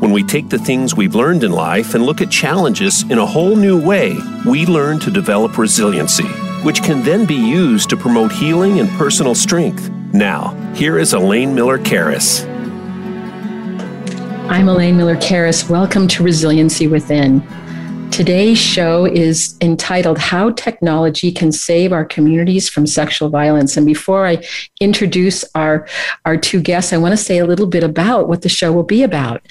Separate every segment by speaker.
Speaker 1: When we take the things we've learned in life and look at challenges in a whole new way, we learn to develop resiliency, which can then be used to promote healing and personal strength. Now, here is Elaine Miller Karas.
Speaker 2: I'm Elaine Miller Karas. Welcome to Resiliency Within. Today's show is entitled How Technology Can Save Our Communities from Sexual Violence. And before I introduce our, our two guests, I want to say a little bit about what the show will be about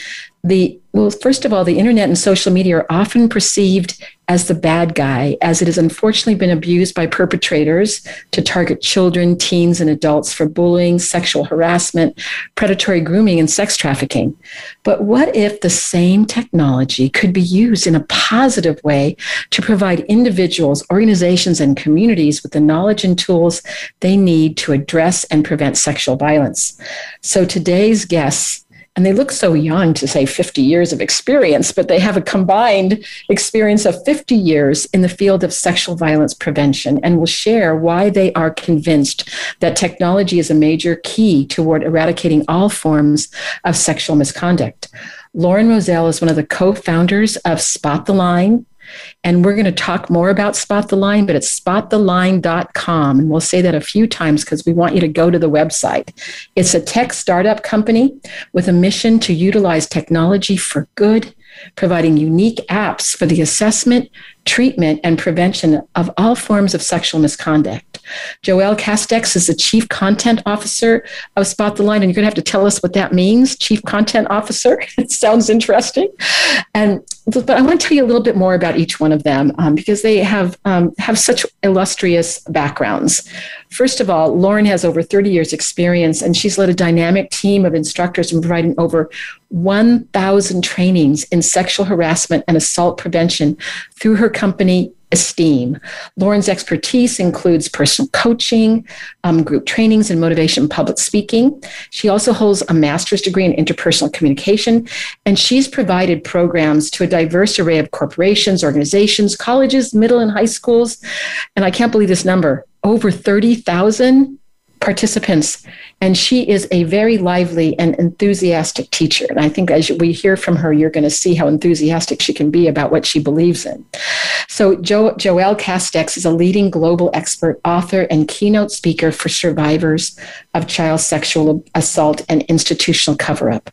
Speaker 2: the well first of all the internet and social media are often perceived as the bad guy as it has unfortunately been abused by perpetrators to target children teens and adults for bullying sexual harassment predatory grooming and sex trafficking. But what if the same technology could be used in a positive way to provide individuals organizations and communities with the knowledge and tools they need to address and prevent sexual violence? So today's guests and they look so young to say 50 years of experience, but they have a combined experience of 50 years in the field of sexual violence prevention and will share why they are convinced that technology is a major key toward eradicating all forms of sexual misconduct. Lauren Roselle is one of the co founders of Spot the Line, and we're going to talk more about Spot the Line, but it's spottheline.com. And we'll say that a few times because we want you to go to the website. It's a tech startup company with a mission to utilize technology for good, providing unique apps for the assessment, treatment, and prevention of all forms of sexual misconduct. Joelle Casteix is the Chief Content Officer of Spot the Line, and you're going to have to tell us what that means, Chief Content Officer. it sounds interesting. And but I want to tell you a little bit more about each one of them um, because they have um, have such illustrious backgrounds. First of all, Lauren has over 30 years experience and she's led a dynamic team of instructors and providing over 1,000 trainings in sexual harassment and assault prevention through her company esteem. Lauren's expertise includes personal coaching, um, group trainings, and motivation public speaking. She also holds a master's degree in interpersonal communication, and she's provided programs to a diverse array of corporations, organizations, colleges, middle and high schools. And I can't believe this number over 30,000 participants and she is a very lively and enthusiastic teacher. And I think as we hear from her, you're going to see how enthusiastic she can be about what she believes in. So, jo- Joelle Casteix is a leading global expert, author, and keynote speaker for survivors of child sexual assault and institutional cover up.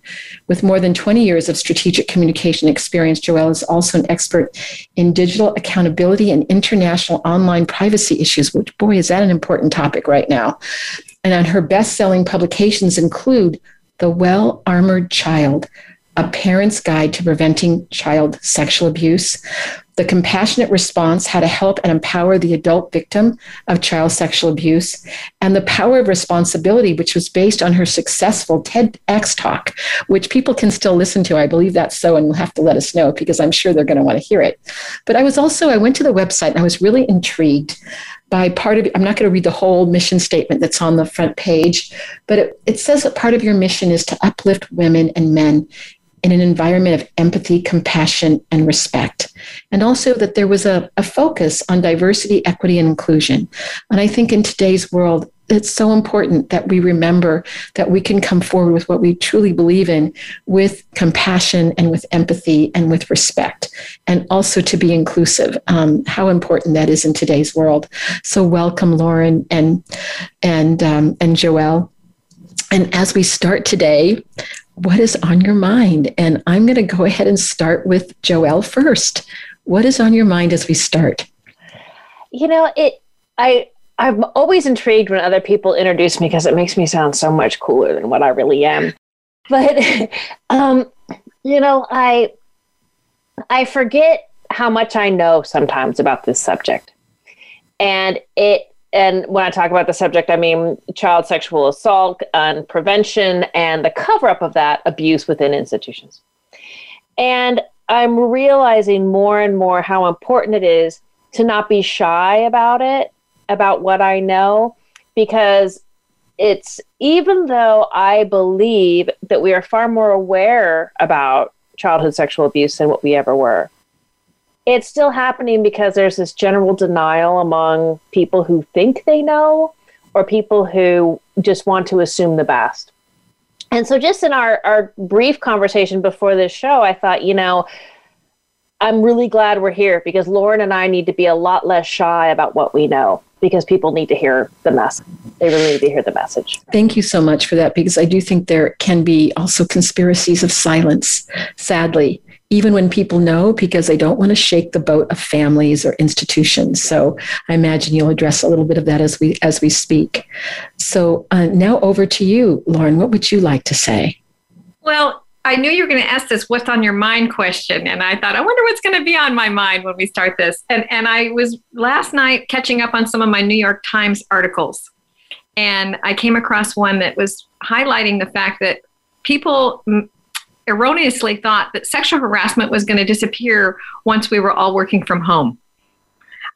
Speaker 2: With more than 20 years of strategic communication experience, Joelle is also an expert in digital accountability and international online privacy issues, which, boy, is that an important topic right now. And on her best selling publications include The Well Armored Child, A Parent's Guide to Preventing Child Sexual Abuse, The Compassionate Response How to Help and Empower the Adult Victim of Child Sexual Abuse, and The Power of Responsibility, which was based on her successful TEDx talk, which people can still listen to. I believe that's so, and you'll have to let us know because I'm sure they're going to want to hear it. But I was also, I went to the website and I was really intrigued by part of i'm not going to read the whole mission statement that's on the front page but it, it says that part of your mission is to uplift women and men in an environment of empathy compassion and respect. And also that there was a, a focus on diversity equity and inclusion. And i think in today's world it's so important that we remember that we can come forward with what we truly believe in with compassion and with empathy and with respect and also to be inclusive. Um, how important that is in today's world. So welcome lauren and and um, and joelle and as we start today what is on your mind and i'm going to go ahead and start with joelle first what is on your mind as we start
Speaker 3: you know it i I'm always intrigued when other people introduce me because it makes me sound so much cooler than what I really am. But um, you know, I I forget how much I know sometimes about this subject. And it and when I talk about the subject, I mean child sexual assault and prevention and the cover up of that abuse within institutions. And I'm realizing more and more how important it is to not be shy about it, about what I know, because it's even though I believe that we are far more aware about childhood sexual abuse than what we ever were. It's still happening because there's this general denial among people who think they know or people who just want to assume the best. And so, just in our, our brief conversation before this show, I thought, you know, I'm really glad we're here because Lauren and I need to be a lot less shy about what we know because people need to hear the message. They really need to hear the message.
Speaker 2: Thank you so much for that because I do think there can be also conspiracies of silence, sadly, even when people know because they don't want to shake the boat of families or institutions. So I imagine you'll address a little bit of that as we as we speak. So uh, now over to you, Lauren. What would you like to say?
Speaker 4: Well, I knew you were going to ask this what's on your mind question. And I thought, I wonder what's going to be on my mind when we start this. And, and I was last night catching up on some of my New York Times articles. And I came across one that was highlighting the fact that people erroneously thought that sexual harassment was going to disappear once we were all working from home.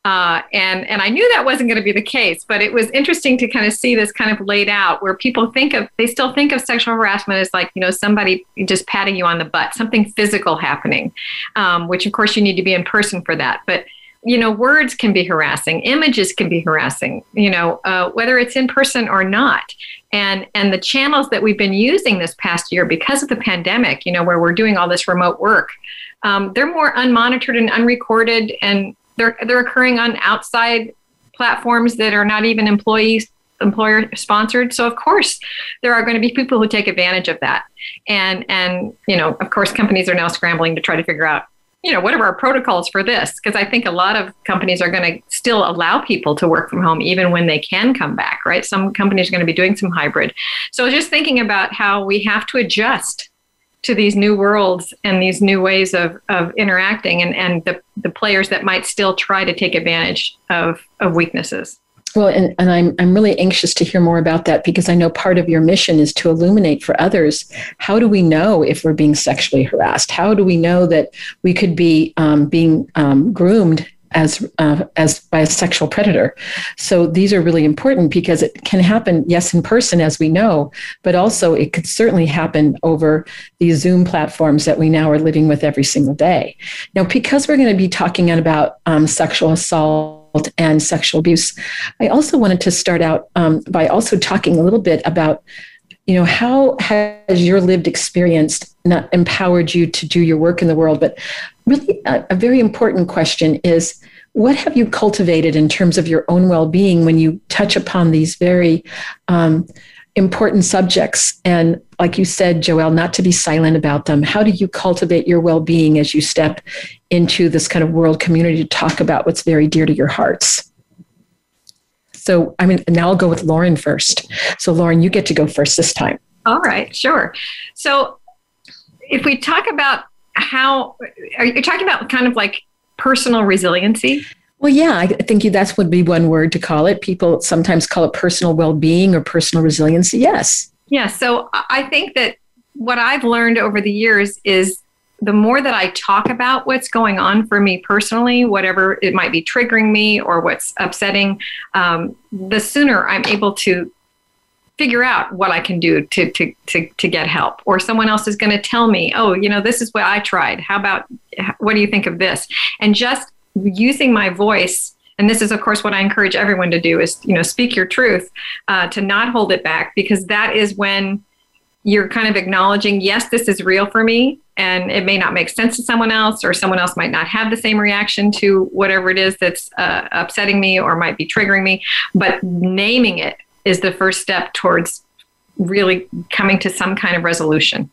Speaker 4: Uh, and and I knew that wasn't going to be the case, but it was interesting to kind of see this kind of laid out where people think of they still think of sexual harassment as like you know somebody just patting you on the butt, something physical happening, um, which of course you need to be in person for that, but you know words can be harassing images can be harassing you know uh, whether it's in person or not. And and the channels that we've been using this past year because of the pandemic you know where we're doing all this remote work um, they're more unmonitored and unrecorded and they're they're occurring on outside platforms that are not even employees employer sponsored. So of course there are going to be people who take advantage of that. And and you know of course companies are now scrambling to try to figure out you know what are our protocols for this? Because i think a lot of companies are going to still allow people to work from home even when they can come back right? Some companies are going to be doing some hybrid. So just thinking about how we have to adjust to these new worlds and these new ways of, of interacting and, and the, the players that might still try to take advantage of, of weaknesses.
Speaker 2: Well, and, and I'm, I'm really anxious to hear more about that because I know part of your mission is to illuminate for others how do we know if we're being sexually harassed? How do we know that we could be um, being um, groomed as uh, as by a sexual predator. So these are really important because it can happen, yes, in person, as we know, but also it could certainly happen over these Zoom platforms that we now are living with every single day. Now, because we're going to be talking about um, sexual assault and sexual abuse, I also wanted to start out um, by also talking a little bit about you know how has your lived experience not empowered you to do your work in the world? But really a, a very important question is what have you cultivated in terms of your own well-being when you touch upon these very um, important subjects. And like you said joelle not to be silent about them. How do you cultivate your well-being as you step into this kind of world community to talk about what's very dear to your hearts? So i mean now i'll go with lauren first. So lauren you get to go first this time.
Speaker 4: All right sure. So if we talk about how are you talking about kind of like personal resiliency?
Speaker 2: Well, yeah, I think that's would be one word to call it. People sometimes call it personal well-being or personal resiliency. Yes.
Speaker 4: Yeah. So I think that what I've learned over the years is the more that I talk about what's going on for me personally, whatever it might be triggering me or what's upsetting, um, the sooner I'm able to figure out what I can do to to to to get help or someone else is going to tell me, "Oh, you know, this is what I tried. How about what do you think of this?" And just using my voice and this is of course what i encourage everyone to do is you know speak your truth uh, to not hold it back because that is when you're kind of acknowledging yes this is real for me and it may not make sense to someone else or someone else might not have the same reaction to whatever it is that's uh, upsetting me or might be triggering me. But naming it is the first step towards really coming to some kind of resolution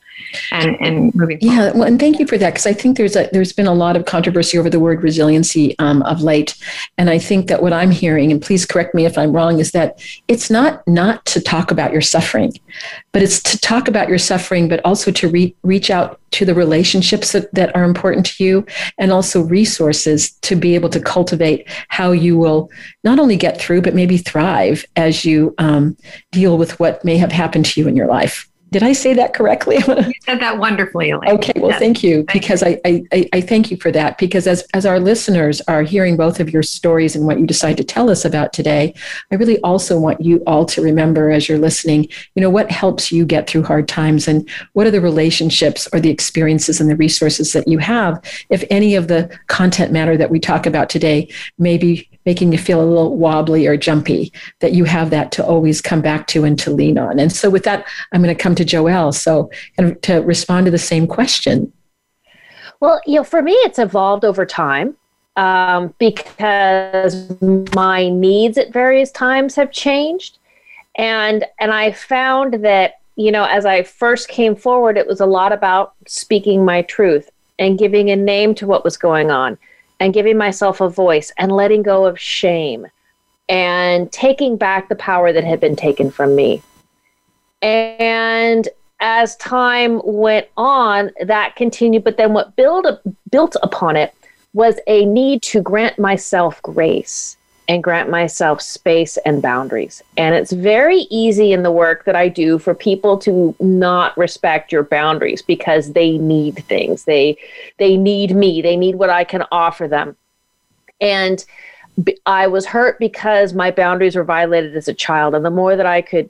Speaker 4: and and moving
Speaker 2: forward. yeah well and thank you for that because i think there's a there's been a lot of controversy over the word resiliency um, of late and i think that what i'm hearing and please correct me if i'm wrong is that it's not not to talk about your suffering but it's to talk about your suffering but also to re- reach out to the relationships that, that are important to you and also resources to be able to cultivate how you will not only get through but maybe thrive as you um, deal with what may have happened to you in your life Did I say that correctly?
Speaker 4: you said that wonderfully, Elaine.
Speaker 2: Okay, well,
Speaker 4: yes.
Speaker 2: thank you because I, I, I thank you for that because as, as our listeners are hearing both of your stories and what you decide to tell us about today, I really also want you all to remember as you're listening, you know, what helps you get through hard times and what are the relationships or the experiences and the resources that you have if any of the content matter that we talk about today may be making you feel a little wobbly or jumpy, that you have that to always come back to and to lean on. And so with that, I'm going to come to Joelle. So and to respond to the same question.
Speaker 3: Well, you know, for me, it's evolved over time um, because my needs at various times have changed, and and I found that you know, as I first came forward, it was a lot about speaking my truth and giving a name to what was going on and giving myself a voice and letting go of shame and taking back the power that had been taken from me. And as time went on, that continued. But then what built, built upon it was a need to grant myself grace and grant myself space and boundaries. And it's very easy in the work that I do for people to not respect your boundaries because they need things. They they need me. They need what I can offer them. And I was hurt because my boundaries were violated as a child and the more that I could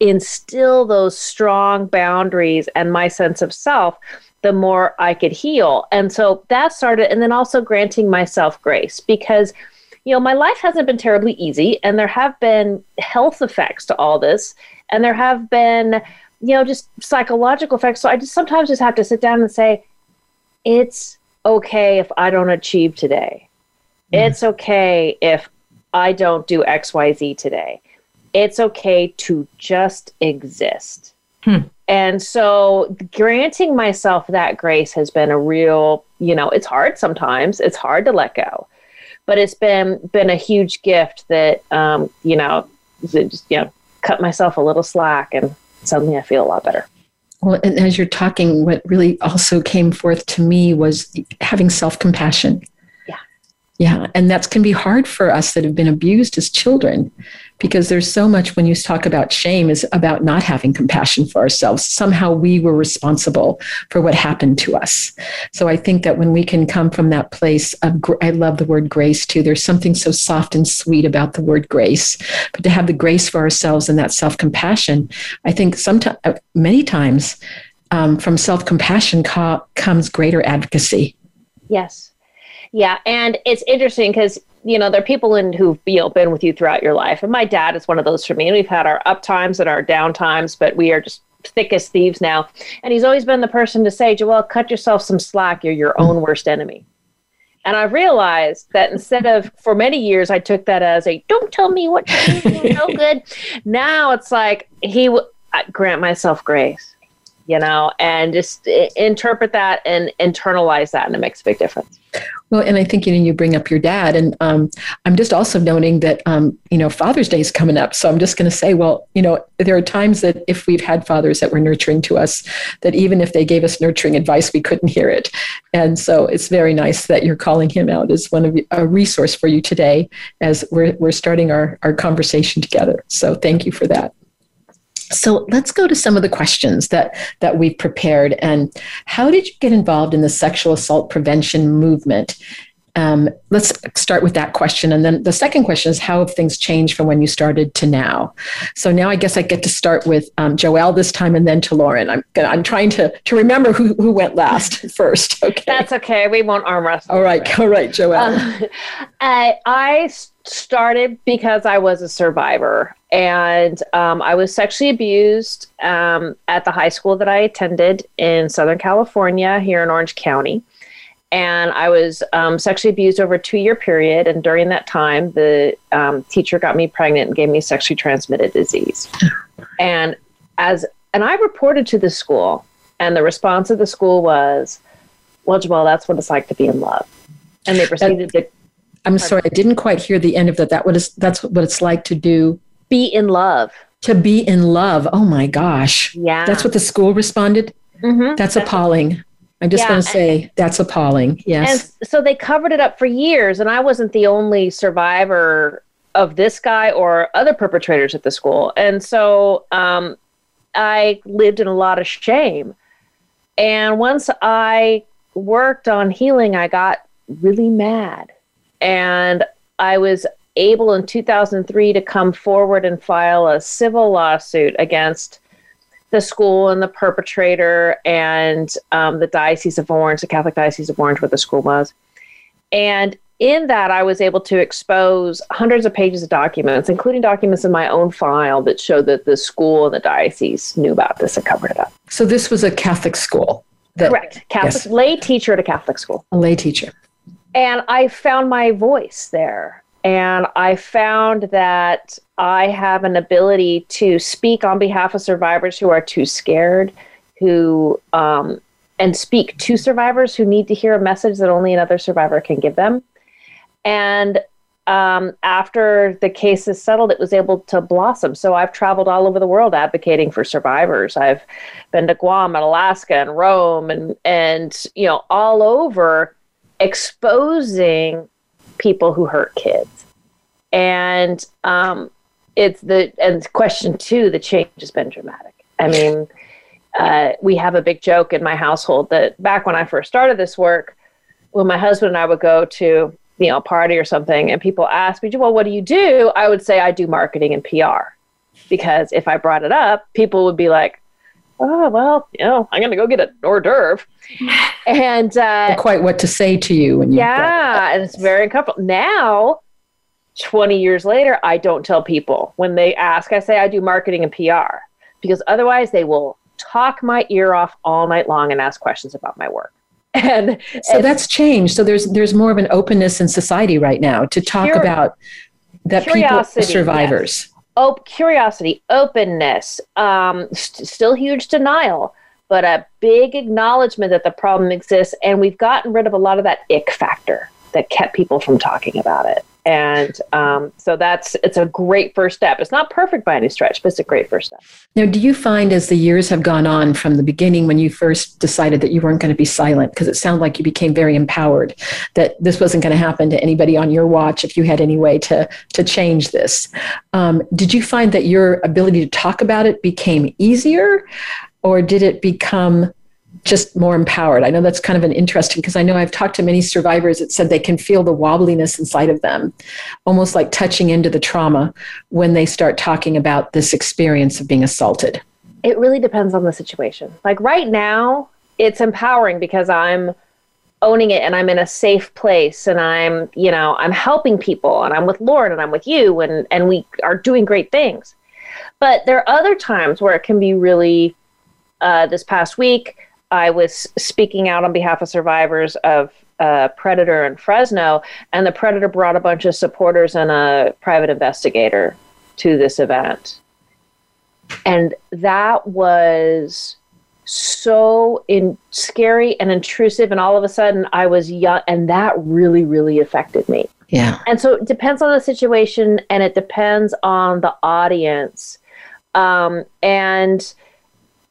Speaker 3: instill those strong boundaries and my sense of self, the more I could heal. And so that started and then also granting myself grace because you know, my life hasn't been terribly easy, and there have been health effects to all this, and there have been, you know, just psychological effects. So I just sometimes just have to sit down and say, it's okay if I don't achieve today. Mm. It's okay if I don't do XYZ today. It's okay to just exist. Hmm. And so granting myself that grace has been a real, you know, it's hard sometimes. It's hard to let go but it's been been a huge gift that um, you know just you know cut myself a little slack and suddenly I feel a lot better.
Speaker 2: Well, and as you're talking, what really also came forth to me was having self compassion.
Speaker 3: Yeah.
Speaker 2: Yeah. And that can be hard for us that have been abused as children because there's so much when you talk about shame is about not having compassion for ourselves. Somehow we were responsible for what happened to us. So I think that when we can come from that place of, I love the word grace too. There's something so soft and sweet about the word grace, but to have the grace for ourselves and that self compassion, I think sometimes, uh, many times, um, from self compassion co- comes greater advocacy.
Speaker 3: Yes. Yeah, and it's interesting because you know, there are people in who've you know, been with you throughout your life. And my dad is one of those for me. And we've had our up times and our down times, but we are just thick as thieves now. And he's always been the person to say, Joelle, cut yourself some slack. You're your own worst enemy. And I realized that instead of, for many years, I took that as a don't tell me what to do, no good. Now it's like he grant myself grace, you know, and just interpret that and internalize that, and it makes a big difference.
Speaker 2: Well, and I think you know you bring up your dad, and um, I'm just also noting that um, you know Father's Day is coming up, so I'm just going to say, well, you know, there are times that if we've had fathers that were nurturing to us, that even if they gave us nurturing advice, we couldn't hear it, and so it's very nice that you're calling him out as one of a resource for you today as we're we're starting our our conversation together. So thank you for that. So let's go to some of the questions that that we've prepared. And how did you get involved in the sexual assault prevention movement? Um, let's start with that question. And then the second question is how have things changed from when you started to now? So now I guess I get to start with um, Joelle this time and then to Lauren. I'm, I'm trying to, to remember who, who went last first. Okay.
Speaker 3: That's okay. We won't arm wrestle.
Speaker 2: All right. All right, Joelle.
Speaker 3: Uh, I, I started because I was a survivor and um, I was sexually abused um, at the high school that I attended in Southern California here in Orange County and I was um, sexually abused over a two year period. And during that time, the um, teacher got me pregnant and gave me sexually transmitted disease. And as and I reported to the school, and the response of the school was, "Well, Joelle, that's what it's like to be in love." And they proceeded to.
Speaker 2: I'm sorry, I didn't quite hear the end of that. That what is that's what it's like to do.
Speaker 3: Be in love.
Speaker 2: To be in love. Oh my gosh.
Speaker 3: Yeah.
Speaker 2: That's what the school responded.
Speaker 3: Mm-hmm.
Speaker 2: That's, that's appalling. I'm just yeah, going to say that's appalling. Yes.
Speaker 3: And so they covered it up for years, and I wasn't the only survivor of this guy or other perpetrators at the school. And so um, I lived in a lot of shame. And once I worked on healing, I got really mad. And I was able in 2003 to come forward and file a civil lawsuit against the school and the perpetrator and um, the Diocese of Orange, the Catholic Diocese of Orange, where the school was. And in that, I was able to expose hundreds of pages of documents, including documents in my own file that showed that the school and the diocese knew about this and covered it up.
Speaker 2: So this was a Catholic school.
Speaker 3: That, Correct. Catholic yes. lay teacher at a Catholic school.
Speaker 2: A lay teacher.
Speaker 3: And I found my voice there. And I found that I have an ability to speak on behalf of survivors who are too scared, who um, and speak to survivors who need to hear a message that only another survivor can give them. And um, after the case is settled, it was able to blossom. So I've traveled all over the world advocating for survivors. I've been to Guam and Alaska and Rome and and you know all over exposing people who hurt kids. And um, it's the and question two, the change has been dramatic. I mean, uh, we have a big joke in my household that back when I first started this work, when my husband and I would go to you know a party or something, and people ask me, "Well, what do you do?" I would say I do marketing and PR, because if I brought it up, people would be like, "Oh, well, you know, I'm going to go get a hors d'oeuvre," and uh,
Speaker 2: quite what to say to you when you
Speaker 3: yeah, and it's very uncomfortable now. 20 years later, I don't tell people when they ask. I say I do marketing and PR because otherwise they will talk my ear off all night long and ask questions about my work. And
Speaker 2: so that's changed. So there's there's more of an openness in society right now to talk about that people survivors.
Speaker 3: Yes. Oh, curiosity, openness, um, st- still huge denial, but a big acknowledgement that the problem exists, and we've gotten rid of a lot of that ick factor that kept people from talking about it and um, so that's it's a great first step. It's not perfect by any stretch but it's a great first step.
Speaker 2: Now do you find as the years have gone on from the beginning when you first decided that you weren't going to be silent because it sounded like you became very empowered that this wasn't going to happen to anybody on your watch if you had any way to to change this? Um, did you find that your ability to talk about it became easier or did it become just more empowered. I know that's kind of an interesting because I know I've talked to many survivors that said they can feel the wobbliness inside of them, almost like touching into the trauma when they start talking about this experience of being assaulted.
Speaker 3: It really depends on the situation. Like right now, it's empowering because I'm owning it and I'm in a safe place and I'm, you know, I'm helping people and I'm with Lauren and I'm with you and and we are doing great things. But there are other times where it can be really uh, this past week I was speaking out on behalf of survivors of uh, Predator in Fresno, and the Predator brought a bunch of supporters and a private investigator to this event. And that was so in scary and intrusive and all of a sudden I was young and that really really affected me.
Speaker 2: Yeah.
Speaker 3: And so it depends on the situation and it depends on the audience. Um, and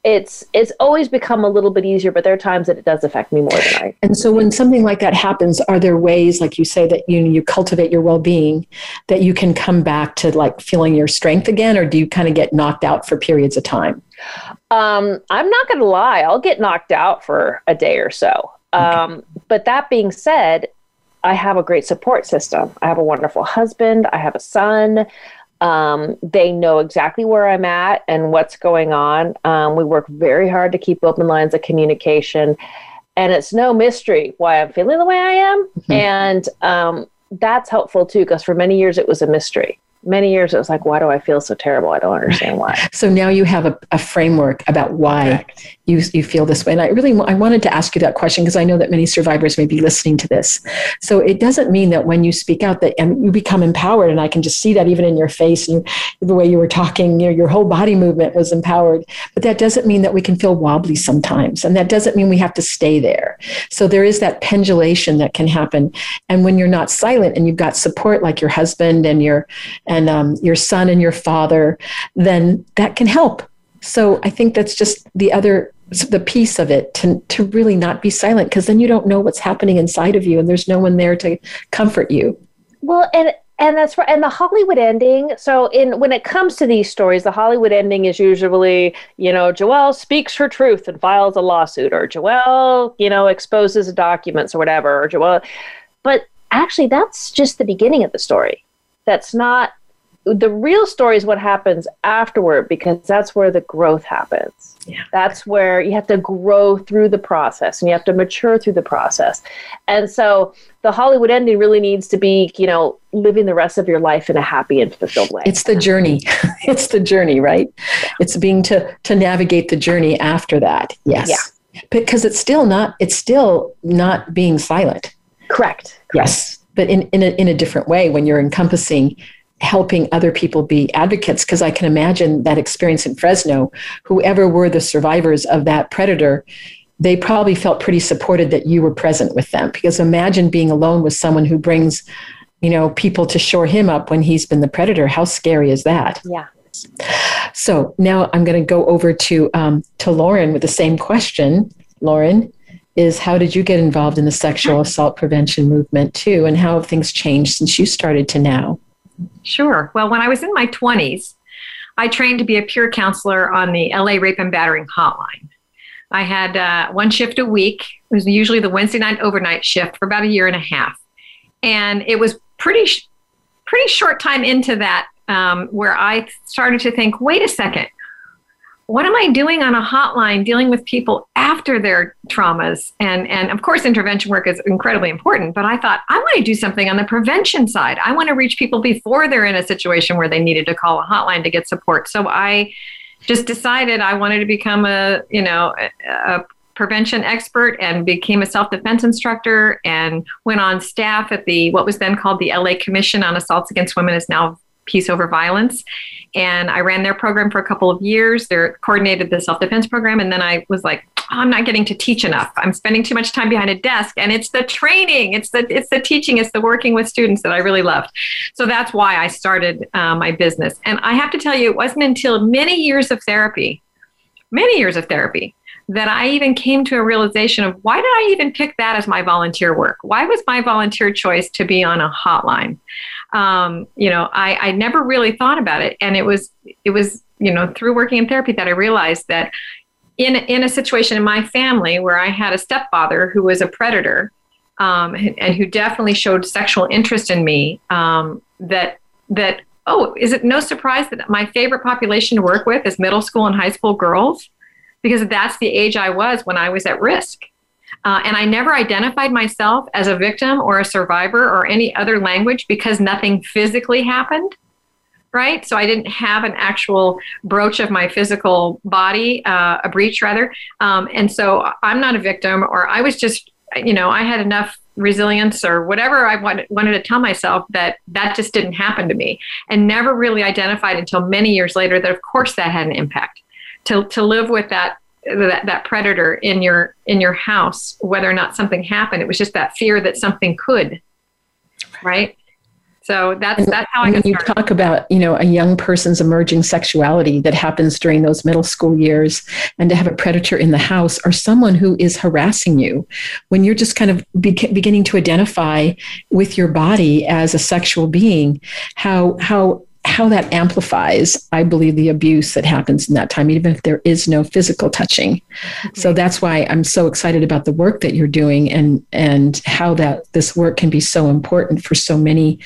Speaker 3: it's it's always become a little bit easier but there are times that it does affect me more than i
Speaker 2: and so when something like that happens are there ways like you say that you you cultivate your well-being that you can come back to like feeling your strength again or do you kind of get knocked out for periods of time?
Speaker 3: Um, i'm not going to lie i'll get knocked out for a day or so. Okay. um, but that being said i have a great support system. I have a wonderful husband i have a son um, they know exactly where I'm at and what's going on. Um, we work very hard to keep open lines of communication. And it's no mystery why I'm feeling the way I am. Mm-hmm. And um, that's helpful too, because for many years it was a mystery many years it was like why do i feel so terrible? I don't understand why.
Speaker 2: So now you have a, a framework about why Correct. you, you feel this way. And i really i wanted to ask you that question because i know that many survivors may be listening to this. So it doesn't mean that when you speak out that and you become empowered and i can just see that even in your face and the way you were talking you know, your whole body movement was empowered. But that doesn't mean that we can feel wobbly sometimes and that doesn't mean we have to stay there. So there is that pendulation that can happen. And when you're not silent and you've got support like your husband and your and um, your son and your father, then that can help. So I think that's just the other the piece of it to to really not be silent because then you don't know what's happening inside of you and there's no one there to comfort you.
Speaker 3: Well, and and that's right. And the Hollywood ending. So, in when it comes to these stories, the Hollywood ending is usually, you know, Joelle speaks her truth and files a lawsuit, or Joelle, you know, exposes documents or whatever, or Joelle. But actually, that's just the beginning of the story. That's not the real story is what happens afterward because that's where the growth happens. Yeah. That's where you have to grow through the process and you have to mature through the process. And so the Hollywood ending really needs to be, you know, living the rest of your life in a happy and fulfilled way.
Speaker 2: It's the journey. it's the journey, right? Yeah. It's being to to navigate the journey after that. Yes. Yeah. Because it's still not it's still not being silent.
Speaker 3: Correct. Correct.
Speaker 2: Yes. But in, in a in a different way when you're encompassing helping other people be advocates because I can imagine that experience in Fresno, whoever were the survivors of that predator, they probably felt pretty supported that you were present with them. Because imagine being alone with someone who brings you know people to shore him up when he's been the predator. How scary is that?
Speaker 3: Yeah.
Speaker 2: So now i'm going to go over to um, to lauren with the same question. Lauren is how did you get involved in the sexual assault prevention movement too and how have things changed since you started to now
Speaker 4: Sure. Well, when I was in my 20s, I trained to be a peer counselor on the LA Rape and Battering Hotline. I had uh, one shift a week. It was usually the Wednesday night overnight shift for about a year and a half, and it was pretty, pretty short time into that um, where I started to think, wait a second, what am I doing on a hotline dealing with people after their traumas? And, and of course, intervention work is incredibly important, but I thought I want to do something on the prevention side. I want to reach people before they're in a situation where they needed to call a hotline to get support. So I just decided I wanted to become a, you know, a, a prevention expert and became a self-defense instructor and went on staff at the what was then called the LA Commission on Assaults Against Women is now Peace Over Violence. And I ran their program for a couple of years. They coordinated the self defense program. And then I was like, oh, I'm not getting to teach enough. I'm spending too much time behind a desk. And it's the training, it's the it's the teaching, it's the working with students that I really loved. So that's why I started uh, my business. And I have to tell you, it wasn't until many years of therapy, many years of therapy, that I even came to a realization of why did I even pick that as my volunteer work? Why was my volunteer choice to be on a hotline? Um, you know, I, I never really thought about it. And it was, it was, you know, through working in therapy that I realized that in, in a situation in my family where I had a stepfather who was a predator um, and who definitely showed sexual interest in me, um, that, that, oh, is it no surprise that my favorite population to work with is middle school and high school girls? because that's the age I was when I was at risk. Uh, and I never identified myself as a victim or a survivor or any other language because nothing physically happened. Right. So I didn't have an actual brooch of my physical body, uh, a breach rather. Um, and so I'm not a victim, or I was just, you know, I had enough resilience or whatever I wanted, wanted to tell myself that that just didn't happen to me and never really identified until many years later that, of course, that had an impact to to live with that that, that predator in your in your house whether or not something happened. It was just that fear that something could right? So that's that's how I
Speaker 2: when you talk about you know a young person's emerging sexuality that happens during those middle school years, and to have a predator in the house or someone who is harassing you, when you're just kind of be- beginning to identify with your body as a sexual being, how how how that amplifies, I believe, the abuse that happens in that time, even if there is no physical touching. Mm-hmm. So that's why I'm so excited about the work that you're doing and and how that this work can be so important for so many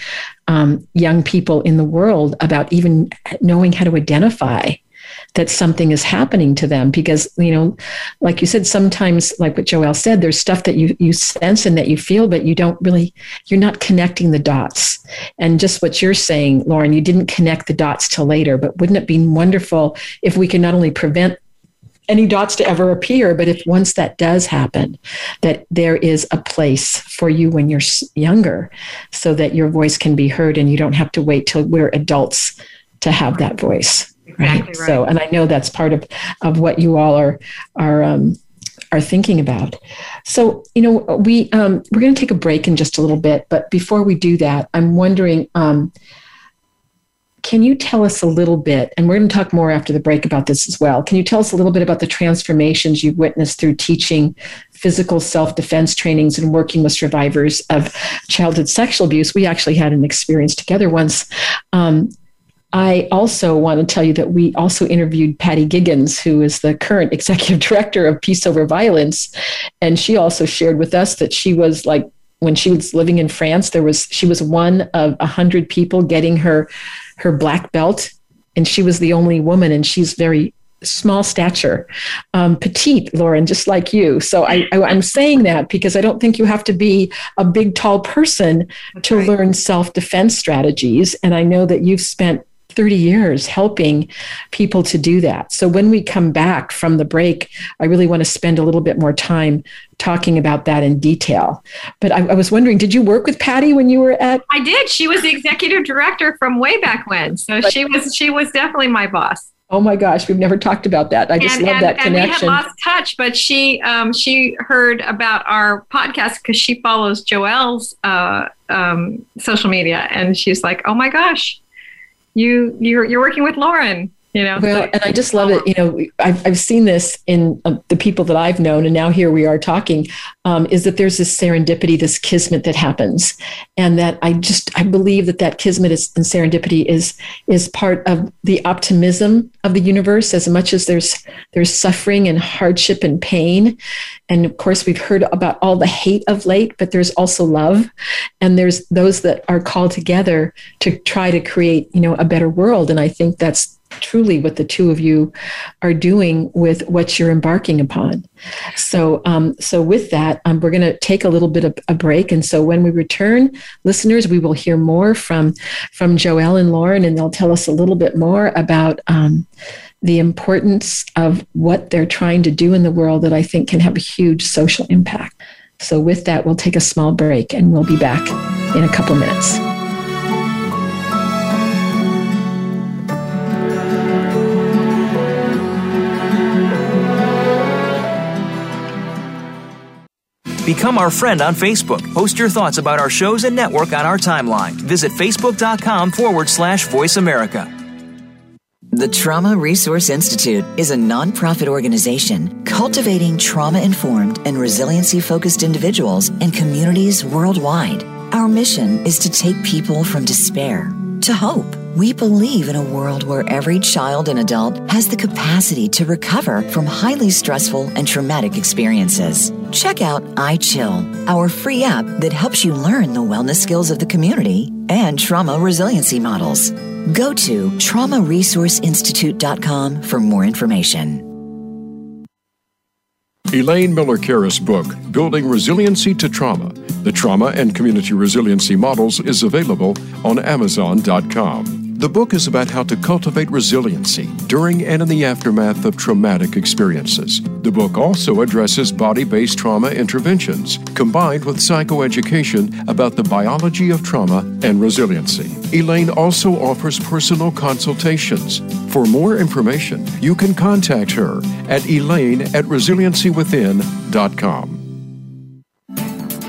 Speaker 2: um, young people in the world about even knowing how to identify that something is happening to them because you know like you said sometimes like what joelle said there's stuff that you you sense and that you feel but you don't really you're not connecting the dots. And just what you're saying lauren you didn't connect the dots till later but wouldn't it be wonderful if we could not only prevent any dots to ever appear but if once that does happen that there is a place for you when you're younger so that your voice can be heard and you don't have to wait till we're adults to have that voice
Speaker 4: Exactly right?
Speaker 2: right? So, and I know that's part of of what you all are are um, are thinking about. So, you know, we um, we're going to take a break in just a little bit, but before we do that, I'm wondering. Um, can you tell us a little bit, and we're going to talk more after the break about this as well. Can you tell us a little bit about the transformations you've witnessed through teaching physical self defense trainings and working with survivors of childhood sexual abuse. We actually had an experience together once. Um, I also want to tell you that we also interviewed Patti Giggans, who is the current executive director of Peace Over Violence. And she also shared with us that she was like, when she was living in France, there was she was one of a hundred people getting her her black belt, and she was the only woman, and she's very small stature, um, petite, Lauren, just like you. So I, I, am saying that because I don't think you have to be a big, tall person That's to right. learn self defense strategies. And I know that you've spent 30 years helping people to do that. So when we come back from the break, I really want to spend a little bit more time talking about that in detail. But I, I, was wondering, did you work with Patti when you were at?
Speaker 4: I did. She was the executive director from way back when. So but, she was she was definitely my boss.
Speaker 2: Oh my gosh, we've never talked about that. I just
Speaker 4: and,
Speaker 2: love
Speaker 4: and,
Speaker 2: that connection.
Speaker 4: And we had lost touch, but she um, she heard about our podcast because she follows Joelle's uh, um, social media, and she's like, "Oh my gosh, you you're you're working with Lauren." You know,
Speaker 2: well, and I just love it. You know, I've, I've seen this in uh, the people that I've known, and now here we are talking. Um, is that there's this serendipity, this kismet that happens, and that I just I believe that that kismet is, and serendipity is is part of the optimism of the universe. As much as there's there's suffering and hardship and pain, and of course we've heard about all the hate of late, but there's also love, and there's those that are called together to try to create you know a better world. And I think that's truly what the two of you are doing with what you're embarking upon. So, um, so with that, um, we're going to take a little bit of a break, and so when we return, listeners, we will hear more from from Joelle and Lauren, and they'll tell us a little bit more about. Um, the importance of what they're trying to do in the world that I think can have a huge social impact. So, with that, we'll take a small break and we'll be back in a couple minutes.
Speaker 5: Become our friend on Facebook. Post your thoughts about our shows and network on our timeline. Visit facebook.com forward slash voice America.
Speaker 6: The Trauma Resource Institute is a nonprofit organization cultivating trauma informed and resiliency focused individuals and communities worldwide. Our mission is to take people from despair to hope. We believe in a world where every child and adult has the capacity to recover from highly stressful and traumatic experiences. Check out iChill, our free app that helps you learn the wellness skills of the community and trauma resiliency models. Go to traumaresourceinstitute.com for more information.
Speaker 7: Elaine Miller Karas' book, Building Resiliency to Trauma The Trauma and Community Resiliency Models, is available on Amazon.com. The book is about how to cultivate resiliency during and in the aftermath of traumatic experiences. The book also addresses body based trauma interventions combined with psychoeducation about the biology of trauma and resiliency. Elaine also offers personal consultations. For more information, you can contact her at elaine at resiliencywithin.com.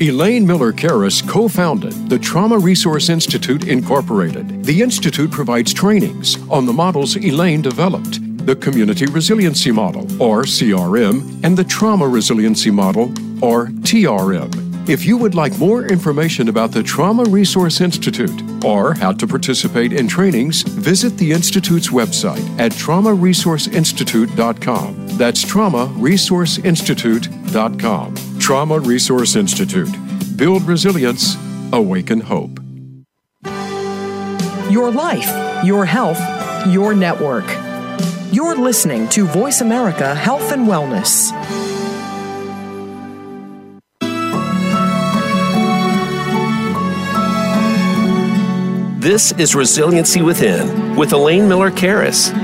Speaker 7: Elaine Miller Karas co founded the Trauma Resource Institute, Incorporated. The Institute provides trainings on the models Elaine developed the Community Resiliency Model, or CRM, and the Trauma Resiliency Model, or TRM. If you would like more information about the Trauma Resource Institute or how to participate in trainings, visit the Institute's website at traumaresourceinstitute.com. That's traumaresourceinstitute.com. Trauma Resource Institute. Build resilience, awaken hope.
Speaker 8: Your life, your health, your network. You're listening to Voice America Health and Wellness.
Speaker 1: This is Resiliency Within with Elaine Miller Karas.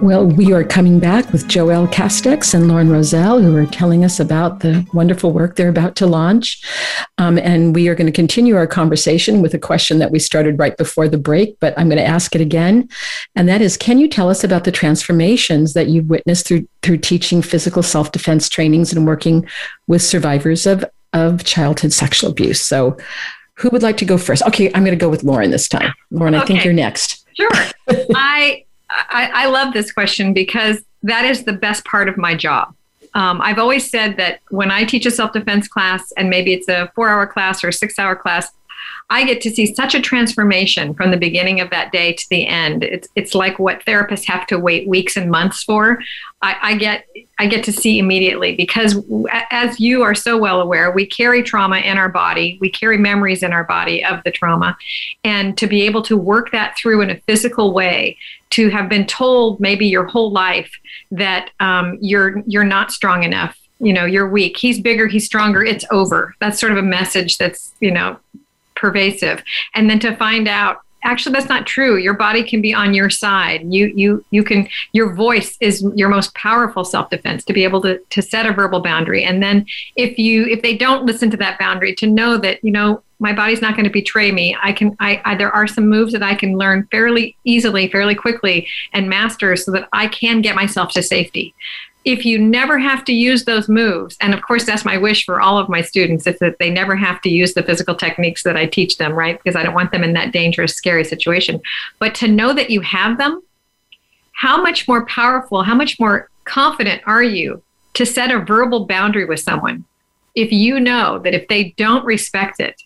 Speaker 2: Well, we are coming back with Joelle Casteix and Lauren Roselle, who are telling us about the wonderful work they're about to launch. Um, and we are going to continue our conversation with a question that we started right before the break, but I'm going to ask it again. And that is Can you tell us about the transformations that you've witnessed through, through teaching physical self defense trainings and working with survivors of, of childhood sexual abuse? So, who would like to go first? Okay, I'm going to go with Lauren this time. Lauren, I think you're next.
Speaker 4: Sure. I I, I love this question because that is the best part of my job. Um, I've always said that when I teach a self defense class, and maybe it's a four hour class or a six hour class, I get to see such a transformation from the beginning of that day to the end. It's it's like what therapists have to wait weeks and months for. I, I get I get to see immediately because, as you are so well aware, we carry trauma in our body. We carry memories in our body of the trauma, and to be able to work that through in a physical way, to have been told maybe your whole life that um, you're you're not strong enough you know you're weak he's bigger he's stronger it's over that's sort of a message that's you know pervasive. And then to find out actually that's not true. Your body can be on your side. You you you can your voice is your most powerful self-defense to be able to to set a verbal boundary. And then if you if they don't listen to that boundary to know that you know my body's not going to betray me. I can I, I there are some moves that i can learn fairly easily fairly quickly and master so that i can get myself to safety if you never have to use those moves, and of course, that's my wish for all of my students, is that they never have to use the physical techniques that I teach them, right? Because I don't want them in that dangerous, scary situation. But to know that you have them, how much more powerful, how much more confident are you to set a verbal boundary with someone if you know that if they don't respect it,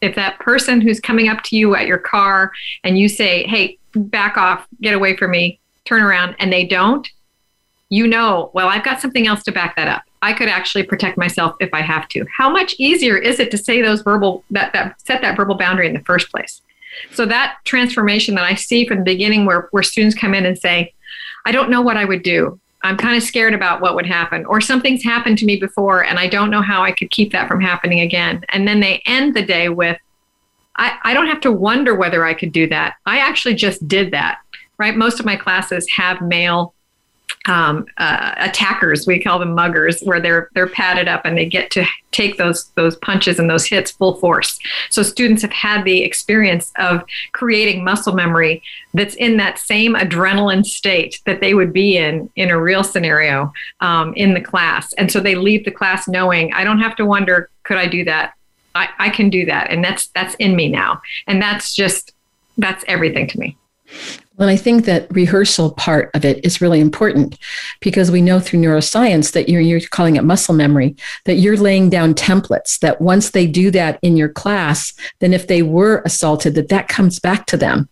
Speaker 4: if that person who's coming up to you at your car and you say, hey, back off, get away from me, turn around, and they don't, you know, well, I've got something else to back that up. I could actually protect myself if I have to. How much easier is it to say those verbal that that set that verbal boundary in the first place? So that transformation that I see from the beginning where where students come in and say, I don't know what I would do. I'm kind of scared about what would happen, or something's happened to me before and I don't know how I could keep that from happening again. And then they end the day with, I, I don't have to wonder whether I could do that. I actually just did that, right? Most of my classes have male um, uh, attackers. We call them muggers, where they're they're padded up and they get to take those those punches and those hits full force. So students have had the experience of creating muscle memory that's in that same adrenaline state that they would be in in a real scenario um, in the class, and so they leave the class knowing I don't have to wonder could I do that. I, I can do that, and that's that's in me now, and that's just that's everything to me.
Speaker 2: Well, I think that rehearsal part of it is really important because we know through neuroscience that you're, you're calling it muscle memory, that you're laying down templates that once they do that in your class, then if they were assaulted, that that comes back to them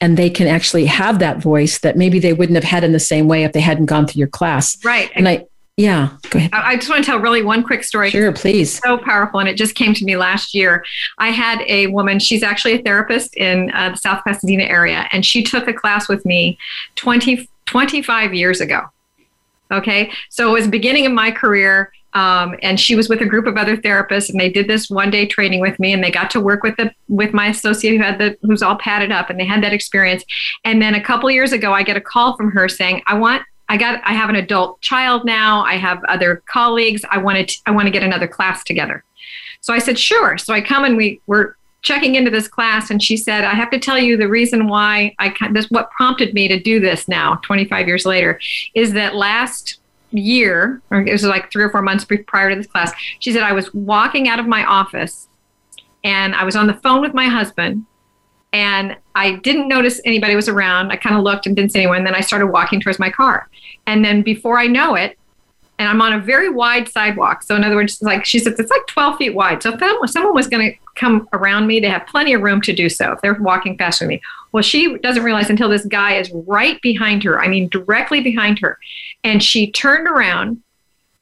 Speaker 2: and they can actually have that voice that maybe they wouldn't have had in the same way if they hadn't gone through your class.
Speaker 4: Right.
Speaker 2: And I, yeah, go ahead.
Speaker 4: I just want to tell really one quick story.
Speaker 2: Sure, please.
Speaker 4: So powerful, and it just came to me last year. I had a woman. She's actually a therapist in uh, the South Pasadena area, and she took a class with me 20, 25 years ago. Okay, so it was the beginning of my career. Um, and she was with a group of other therapists, and they did this one day training with me, and they got to work with the with my associate who had the who's all padded up, and they had that experience. And then a couple years ago, I get a call from her saying, "I want I got I have an adult child now. I have other colleagues. I wanted to, I want to get another class together. So I said, sure. So I come and we were checking into this class and she said, I have to tell you the reason why I this what prompted me to do this now 25 years later is that last year or it was like 3 or 4 months prior to this class, she said I was walking out of my office and I was on the phone with my husband and I didn't notice anybody was around. I kind of looked and didn't see anyone. Then I started walking towards my car. And then before I know it, and I'm on a very wide sidewalk. So in other words, like she says, it's like 12 feet wide. So if someone was going to come around me, they have plenty of room to do so if they're walking faster than me. Well, she doesn't realize until this guy is right behind her. I mean, directly behind her. And she turned around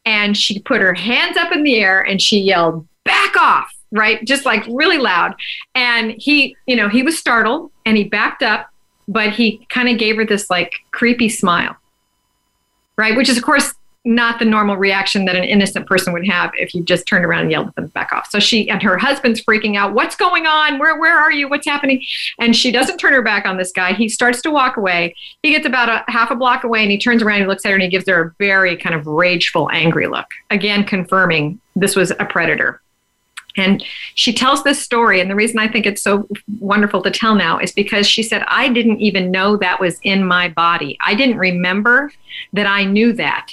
Speaker 4: and she put her hands up in the air and she yelled, back off right? Just like really loud. And he, you know, he was startled and he backed up, but he kind of gave her this like creepy smile, right? Which is, of course, not the normal reaction that an innocent person would have if you just turned around and yelled at them back off. So she and her husband's freaking out. What's going on? Where where are you? What's happening? And she doesn't turn her back on this guy. He starts to walk away. He gets about a half a block away and he turns around and looks at her and he gives her a very kind of rageful, angry look. Again, confirming this was a predator. And she tells this story, and the reason I think it's so wonderful to tell now is because she said, I didn't even know that was in my body. I didn't remember that I knew that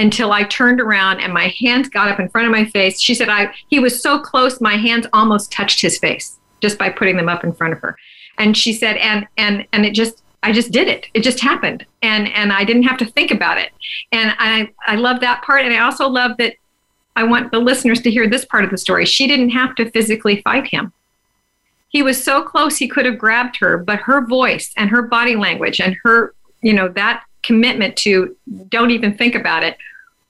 Speaker 4: until I turned around and my hands got up in front of my face. She said I he was so close my hands almost touched his face just by putting them up in front of her. And she said and and and it just I just did it. It just happened. And and I didn't have to think about it. And I I love that part and I also love that I want the listeners to hear this part of the story. She didn't have to physically fight him. He was so close he could have grabbed her, but her voice and her body language and her, you know, that commitment to don't even think about it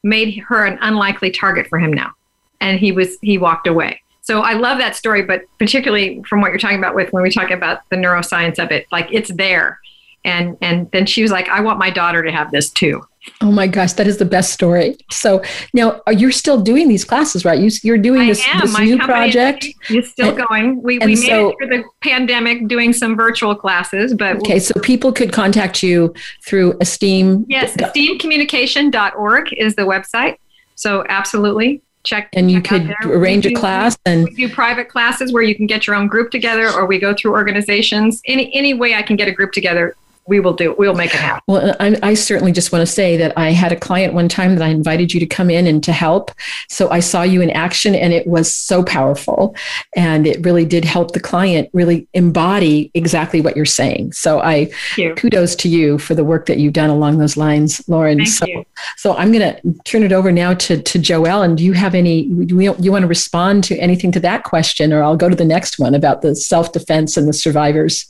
Speaker 4: made her an unlikely target for him now. And he was he walked away. So I love that story, but particularly from what you're talking about with when we talk about the neuroscience of it, like it's there. And and then she was like, I want my daughter to have this too.
Speaker 2: Oh my gosh, that is the best story. So now are you still doing these classes, right? You, are doing this, this new project.
Speaker 4: Is still and, going. We, we made so, it through the pandemic doing some virtual classes, but
Speaker 2: okay. So people could contact you through Esteem.
Speaker 4: Yes, esteemcommunication.org is the website. So absolutely check.
Speaker 2: And you could arrange do, a class and
Speaker 4: do private classes where you can get your own group together, or we go through organizations. Any any way I can get a group together we will do it. we'll make it happen.
Speaker 2: Well I, I, certainly just want to say that i had a client one time that i invited you to come in and to help. So i saw you in action and it was so powerful. And it really did help the client really embody exactly what you're saying. So i kudos to you for the work that you've done along those lines lauren.
Speaker 4: Thank
Speaker 2: so,
Speaker 4: you.
Speaker 2: so i'm going to turn it over now to, to joelle. And do you have any do you, you want to respond to anything to that question or i'll go to the next one about the self-defense and the survivors?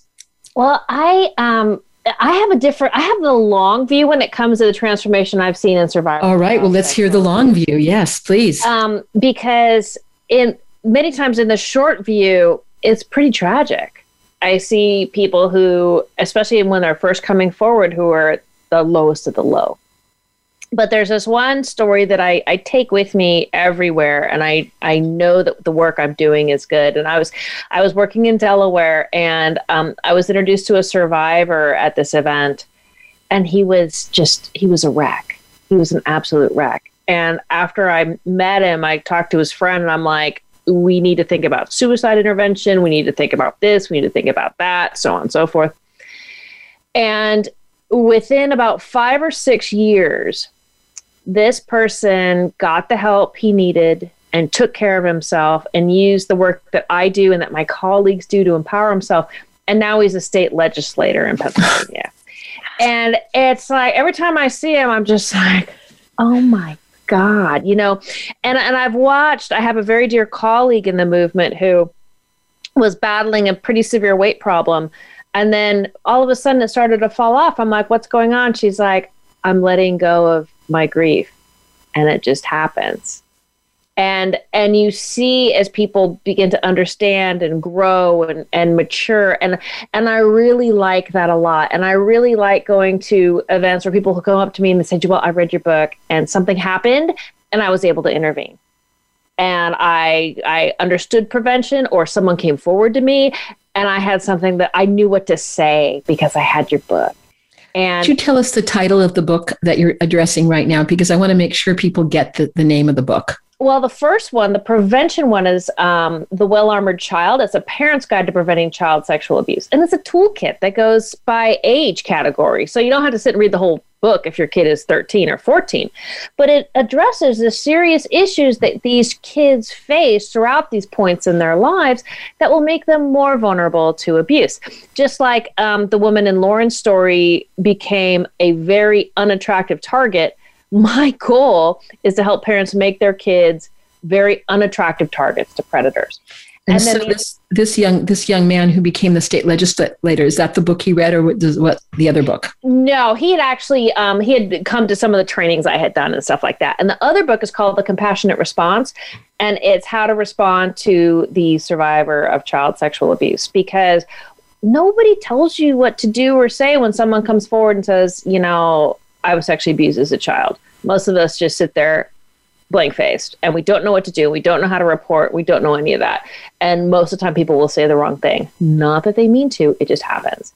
Speaker 3: Well, I um, I have a different, I have the long view when it comes to the transformation I've seen in survival.
Speaker 2: All right. Well, let's hear the long view. Yes, please.
Speaker 3: Um, because in many times in the short view, it's pretty tragic. I see people who, especially when they're first coming forward, who are the lowest of the low but there's this one story that I, I take with me everywhere and I, I know that the work I'm doing is good. And I was I was working in Delaware and um, I was introduced to a survivor at this event and he was just he was a wreck. He was an absolute wreck. And after I met him, I talked to his friend and I'm like, we need to think about suicide intervention. We need to think about this. We need to think about that, so on and so forth. And within about five or six years, this person got the help he needed and took care of himself and used the work that I do and that my colleagues do to empower himself. And now he's a state legislator in Pennsylvania. and it's like every time I see him, I'm just like, oh my God, you know. And and I've watched, I have a very dear colleague in the movement who was battling a pretty severe weight problem. And then all of a sudden it started to fall off. I'm like, what's going on? She's like, I'm letting go of my grief and it just happens. And and you see as people begin to understand and grow and and mature and and I really like that a lot. And I really like going to events where people come up to me and they say well I read your book and something happened and I was able to intervene. And I I understood prevention or someone came forward to me and I had something that I knew what to say because I had your book
Speaker 2: and Could you tell us the title of the book that you're addressing right now? Because I want to make sure people get the, the name of the book.
Speaker 3: Well, the first one, the prevention one, is um, The Well Armored Child. It's a parent's guide to preventing child sexual abuse. And it's a toolkit that goes by age category. So you don't have to sit and read the whole book if your kid is 13 or 14. But it addresses the serious issues that these kids face throughout these points in their lives that will make them more vulnerable to abuse. Just like um, the woman in Lauren's story became a very unattractive target my goal is to help parents make their kids very unattractive targets to predators.
Speaker 2: And,
Speaker 3: And
Speaker 2: so
Speaker 3: then
Speaker 2: this this young this young man who became the state legislator is that the book he read or what, does, what the other book?
Speaker 3: No, he had actually um, he had come to some of the trainings I had done and stuff like that. And the other book is called The Compassionate Response, and it's how to respond to the survivor of child sexual abuse because nobody tells you what to do or say when someone comes forward and says, you know, I was sexually abused as a child. Most of us just sit there blank faced and we don't know what to do. We don't know how to report. We don't know any of that. And most of the time, people will say the wrong thing. Not that they mean to, it just happens.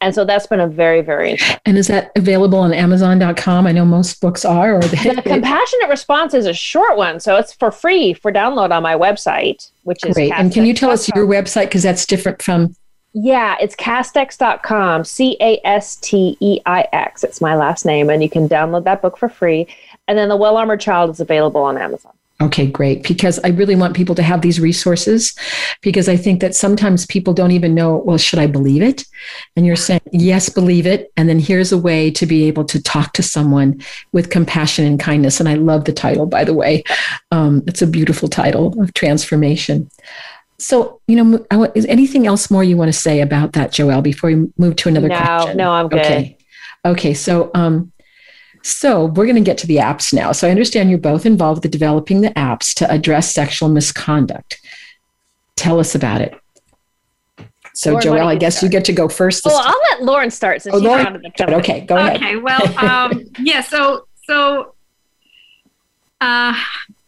Speaker 3: And so that's been a very, very
Speaker 2: And is that available on Amazon.com? I know most books are. Or they,
Speaker 3: the compassionate response is a short one, so it's for free for download on my website, which is
Speaker 2: great. And can you tell us your website because that's different from
Speaker 3: Yeah, it's casteix.com, C A S T E I X. It's my last name, and you can download that book for free. And then The Well Armored Child is available on Amazon.
Speaker 2: Okay, great. Because I really want people to have these resources because I think that sometimes people don't even know, well, should I believe it? And you're saying, yes, believe it. And then here's a way to be able to talk to someone with compassion and kindness. And I love the title, by the way. Um, it's a beautiful title of transformation. So, you know, I want- is anything else more you want to say about that, Joelle, before we move to another
Speaker 3: No,
Speaker 2: question?
Speaker 3: no, I'm good.
Speaker 2: Okay. Okay. So, um, so we're going to get to the apps now. So I understand you're both involved with developing the apps to address sexual misconduct. Tell us about it. So,
Speaker 3: Lauren,
Speaker 2: Joelle, I
Speaker 3: you
Speaker 2: guess you get to go first.
Speaker 3: Well,
Speaker 2: time.
Speaker 3: I'll let Lauren start since
Speaker 2: Oh,
Speaker 3: she's
Speaker 2: Lauren-
Speaker 3: out of the company.
Speaker 2: Okay, go ahead.
Speaker 4: Okay, well, um, yeah. So, so uh,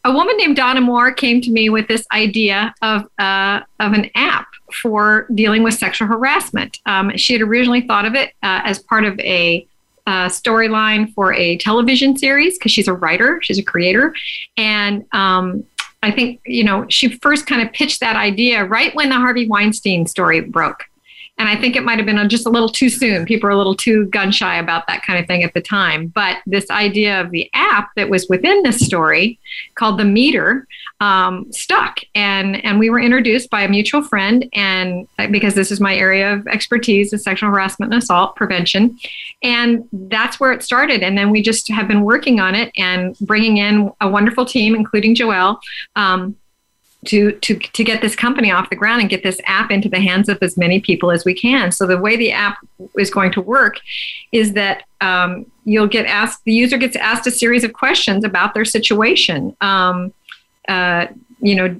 Speaker 4: a woman named Donna Moore came to me with this idea of uh, of an app for dealing with sexual harassment. Um, she had originally thought of it uh, as part of a uh, storyline for a television series because she's a writer, she's a creator, and um, I think you know she first kind of pitched that idea right when the Harvey Weinstein story broke. And I think it might have been just a little too soon. People are a little too gun shy about that kind of thing at the time. But this idea of the app that was within this story called the Meter um, stuck. And, and we were introduced by a mutual friend, and uh, because this is my area of expertise is sexual harassment and assault prevention. And that's where it started. And then we just have been working on it and bringing in a wonderful team, including Joelle. Um, to to to get this company off the ground and get this app into the hands of as many people as we can. So the way the app is going to work is that um, you'll get asked the user gets asked a series of questions about their situation. Um, uh, you know,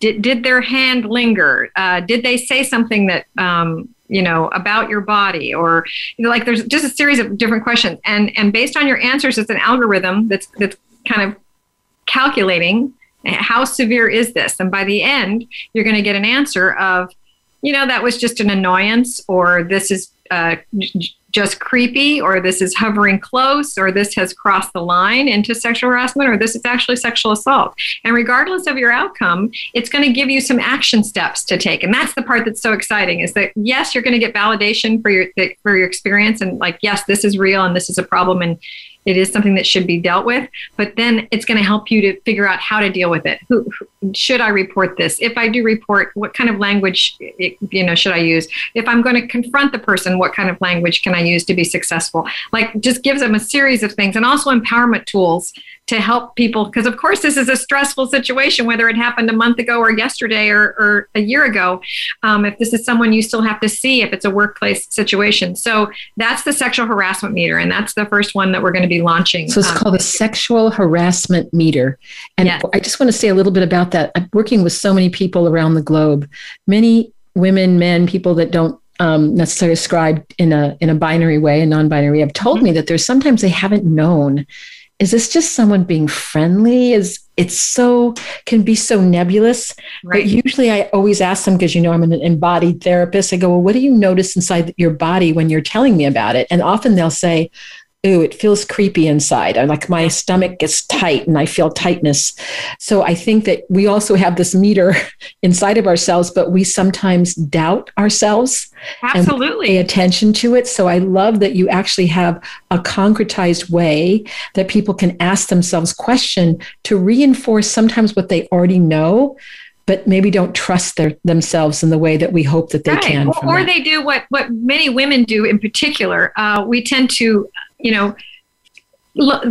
Speaker 4: did did their hand linger? Uh, did they say something that um, you know about your body or you know, like there's just a series of different questions and and based on your answers it's an algorithm that's that's kind of calculating how severe is this? And by the end you're going to get an answer of you know that was just an annoyance or this is uh, j- just creepy or this is hovering close or this has crossed the line into sexual harassment or this is actually sexual assault. And regardless of your outcome it's going to give you some action steps to take. And that's the part that's so exciting is that yes you're going to get validation for your for your experience and like yes this is real and this is a problem and it is something that should be dealt with but then it's going to help you to figure out how to deal with it. Who, who should i report this? If i do report what kind of language you know should i use? If i'm going to confront the person what kind of language can i use to be successful? Like just gives them a series of things and also empowerment tools to help people because of course this is a stressful situation whether it happened a month ago or yesterday or, or a year ago um, if this is someone you still have to see if it's a workplace situation so that's the sexual harassment meter and that's the first one that we're going to be launching
Speaker 2: So it's
Speaker 4: um,
Speaker 2: called the sexual harassment meter. And
Speaker 4: Yes.
Speaker 2: I just want to say a little bit about that. I'm working with so many people around the globe, many women, men, people that don't um, necessarily ascribe in a in a binary way, a non-binary, have told me that there's sometimes they haven't known. Is this just someone being friendly? Is it's so can be so nebulous.
Speaker 4: right
Speaker 2: But usually I always ask them because you know I'm an embodied therapist. I go, well, what do you notice inside your body when you're telling me about it? And often they'll say, ooh, it feels creepy inside. I'm like my stomach gets tight and I feel tightness. So I think that we also have this meter inside of ourselves, but we sometimes doubt ourselves
Speaker 4: absolutely
Speaker 2: pay attention to it. So I love that you actually have a concretized way that people can ask themselves question to reinforce sometimes what they already know, but maybe don't trust their, themselves in the way that we hope that they
Speaker 4: right.
Speaker 2: can.
Speaker 4: Or, they do what what many women do in particular. Uh, we tend to, you know, look,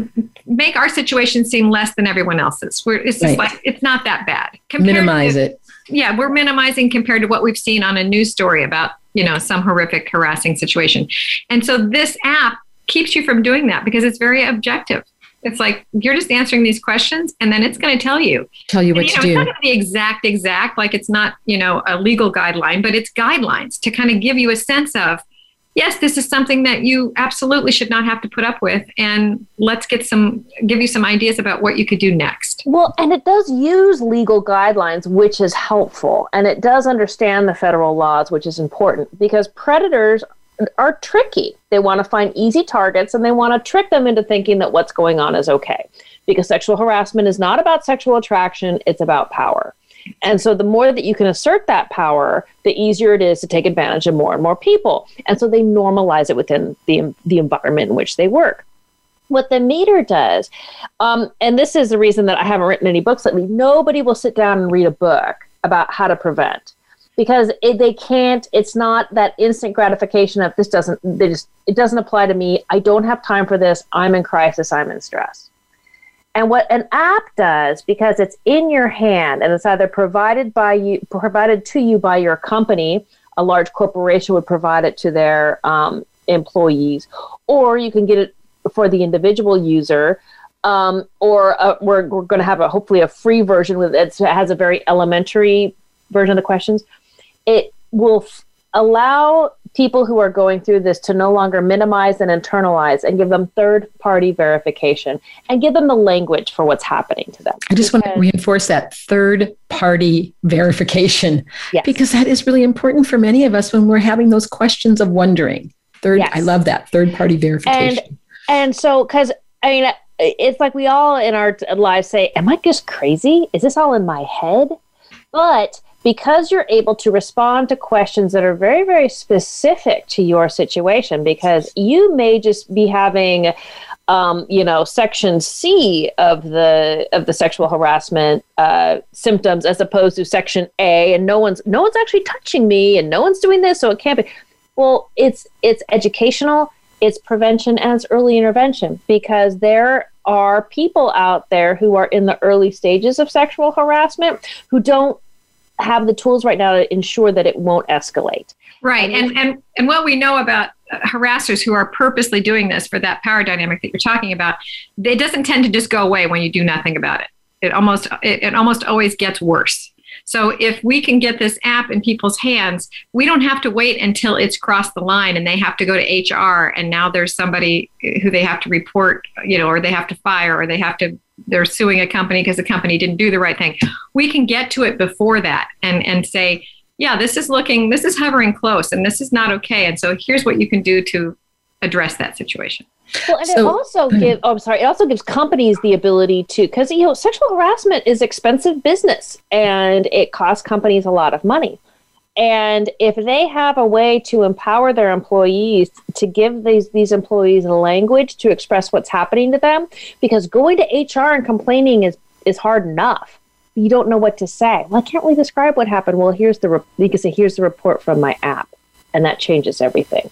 Speaker 4: make our situation seem less than everyone else's. We're, it's just
Speaker 2: Right.
Speaker 4: like it's not that bad. Compared
Speaker 2: Minimize
Speaker 4: to-
Speaker 2: it.
Speaker 4: Yeah, we're minimizing compared to what we've seen on a news story about you know some horrific harassing situation, and so this app keeps you from doing that because it's very objective. It's like you're just answering these questions, and then it's going to tell you.
Speaker 2: Tell you what
Speaker 4: And,
Speaker 2: to
Speaker 4: know, it's
Speaker 2: do.
Speaker 4: not going to be exact, exact. Like it's not, you know, a legal guideline, but it's guidelines to kind of give you a sense of, yes, this is something that you absolutely should not have to put up with, and let's get some, give you some ideas about what you could do next.
Speaker 3: Well, and it does use legal guidelines, which is helpful. And it does understand the federal laws, which is important because predators are tricky. They want to find easy targets and they want to trick them into thinking that what's going on is okay. Because sexual harassment is not about sexual attraction, it's about power. And so the more that you can assert that power, the easier it is to take advantage of more and more people. And so they normalize it within the, the environment in which they work. What the meter does um, and this is the reason that i haven't written any books lately nobody will sit down and read a book about how to prevent. Because it, they can't it's not that instant gratification of this doesn't they just it doesn't apply to me. I don't have time for this. I'm in crisis. I'm in stress and what an app does because it's in your hand and it's either provided by you provided to you by your company a large corporation would provide it to their um, employees or you can get it for the individual user um, or uh, we're, we're going to have a hopefully a free version with it. Has a very elementary version of the questions. It will allow people who are going through this to no longer minimize and internalize and give them third party verification and give them the language for what's happening to them
Speaker 2: I just want to reinforce that third party verification
Speaker 3: Yes.
Speaker 2: because that is really important for many of us when we're having those questions of wondering. Third,
Speaker 3: Yes.
Speaker 2: I love that third party verification.
Speaker 3: and so because i mean it's like we all in our lives say am i just crazy is this all in my head but because you're able to respond to questions that are very very specific to your situation because you may just be having um, you know section c of the of the sexual harassment uh, symptoms as opposed to section a and no one's no one's actually touching me and no one's doing this so it can't be. Well it's it's educational it's prevention and it's early intervention because there are people out there who are in the early stages of sexual harassment who don't have the tools right now to ensure that it won't escalate.
Speaker 4: Right. And and and what we know about uh, harassers who are purposely doing this for that power dynamic that you're talking about, it doesn't tend to just go away when you do nothing about it. It almost it, it almost always gets worse. So if we can get this app in people's hands, we don't have to wait until it's crossed the line and they have to go to HR and now there's somebody who they have to report, you know, or they have to fire or they have to they're suing a company because the company didn't do the right thing. We can get to it before that and and say, yeah, this is looking, this is hovering close, and this is not okay. And so here's what you can do to address that situation.
Speaker 3: Well, and it also gives. Oh, I'm sorry. It also gives companies the ability to, because you know, sexual harassment is expensive business, and it costs companies a lot of money. And if they have a way to empower their employees to give these these employees a language to express what's happening to them, because going to HR and complaining is is hard enough. You don't know what to say. Well, I can't really describe what happened. Well, here's the re- you can say here's the report from my app, and that changes everything.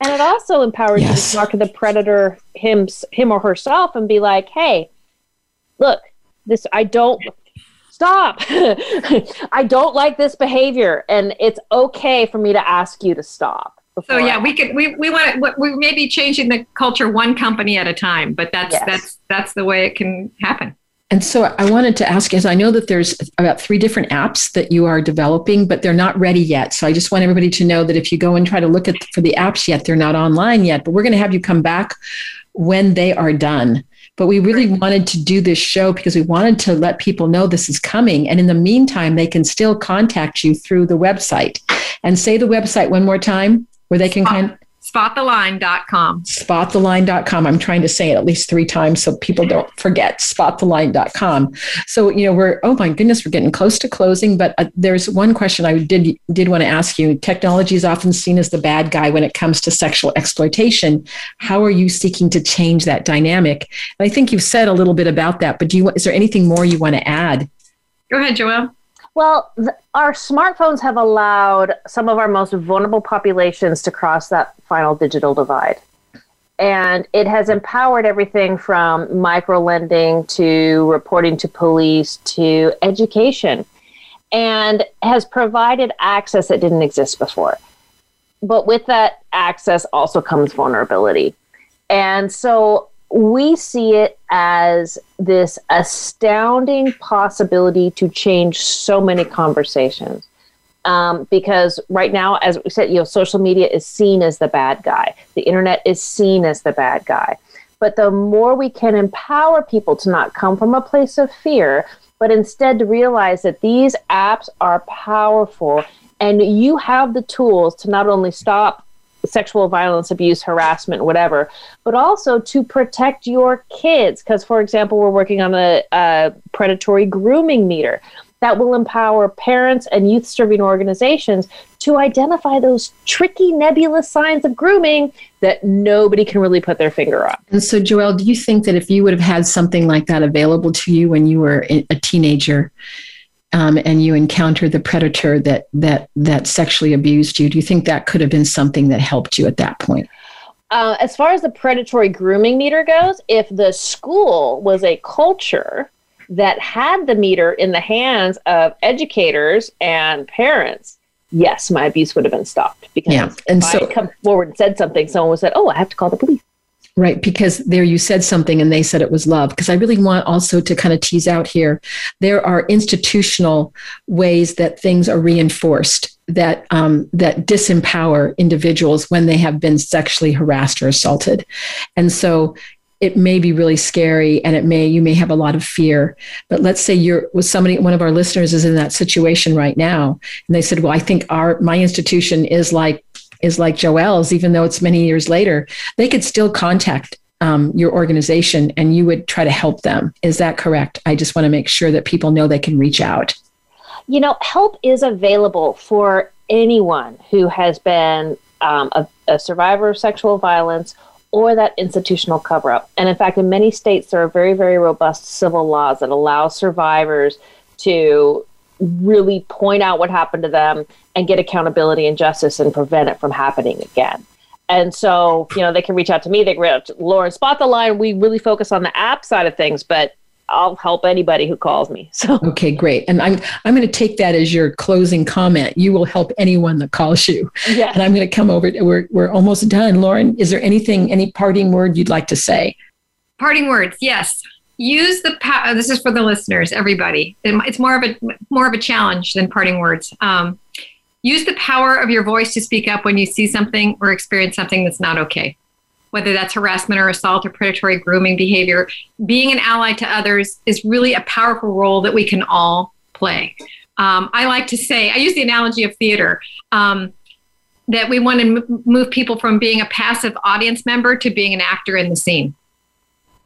Speaker 3: And it also empowers you to talk to the predator him him or herself and be like, "Hey, look, this I don't stop. I don't like this behavior, and it's okay for me to ask you to stop."
Speaker 4: So yeah,
Speaker 3: I-
Speaker 4: we could we we want to we may be changing the culture one company at a time, but that's
Speaker 3: Yes.
Speaker 4: that's that's the way it can happen.
Speaker 2: And so I wanted to ask you, as I know that there's about three different apps that you are developing, but they're not ready yet. So I just want everybody to know that if you go and try to look at for the apps yet, they're not online yet. But we're going to have you come back when they are done. But we really wanted to do this show because we wanted to let people know this is coming. And in the meantime, they can still contact you through the website. And say the website one more time where they can kind
Speaker 4: Spottheline.com.
Speaker 2: spottheline.com. I'm trying to say it at least three times so people don't forget spottheline.com. So, you know, we're, oh my goodness, we're getting close to closing, but uh, there's one question I did, did want to ask you. Technology is often seen as the bad guy when it comes to sexual exploitation. How are you seeking to change that dynamic? And I think you've said a little bit about that, but do you, is there anything more you want to add?
Speaker 4: Go ahead, Joelle.
Speaker 3: Well, th- our smartphones have allowed some of our most vulnerable populations to cross that final digital divide. and it has empowered everything from micro lending to reporting to police to education and has provided access that didn't exist before. But with that access also comes vulnerability. And so we see it as this astounding possibility to change so many conversations. Um, because right now, as we said, you know, social media is seen as the bad guy. The internet is seen as the bad guy. But the more we can empower people to not come from a place of fear, but instead to realize that these apps are powerful and you have the tools to not only stop sexual violence, abuse, harassment, whatever, but also to protect your kids. Because, for example, we're working on a, a predatory grooming meter that will empower parents and youth serving organizations to identify those tricky, nebulous signs of grooming that nobody can really put their finger on.
Speaker 2: And so, Joelle, do you think that if you would have had something like that available to you when you were a teenager, um, and you encounter the predator that that that sexually abused you, do you think that could have been something that helped you at that point?
Speaker 3: Uh, as far as the predatory grooming meter goes, if the school was a culture that had the meter in the hands of educators and parents, yes, my abuse would have been stopped. Because yeah. and so, I come forward and said something, someone would said, "Oh, I have to call the police."
Speaker 2: Right, because there you said something and they said it was love. Because I really want also to kind of tease out here there are institutional ways that things are reinforced that um, that disempower individuals when they have been sexually harassed or assaulted, and so it may be really scary and it may you may have a lot of fear but let's say you're with somebody one of our listeners is in that situation right now and they said well i think our my institution is like is like joelle's even though it's many years later they could still contact um, your organization and you would try to help them. Is that correct? I just want to make sure that people know they can reach out.
Speaker 3: You know help is available for anyone who has been um, a, a survivor of sexual violence or that institutional cover up. And in fact, in many states, there are very, very robust civil laws that allow survivors to really point out what happened to them and get accountability and justice and prevent it from happening again. And so, you know, they can reach out to me. They can reach out to Lauren Spot the Line. We really focus on the app side of things, but I'll help anybody who calls me. So
Speaker 2: okay, great. And I'm I'm going to take that as your closing comment. You will help anyone that calls you. Yeah. And I'm going to come over. To, we're we're almost done. Lauren, is there anything any parting word you'd like to say?
Speaker 4: Parting words, yes. Use the power. This is for the listeners, everybody. It's more of a more of a challenge than parting words. Um, use the power of your voice to speak up when you see something or experience something that's not okay whether that's harassment or assault or predatory grooming behavior, being an ally to others is really a powerful role that we can all play. Um, I like to say, I use the analogy of theater. Um, that we want to move people from being a passive audience member to being an actor in the scene.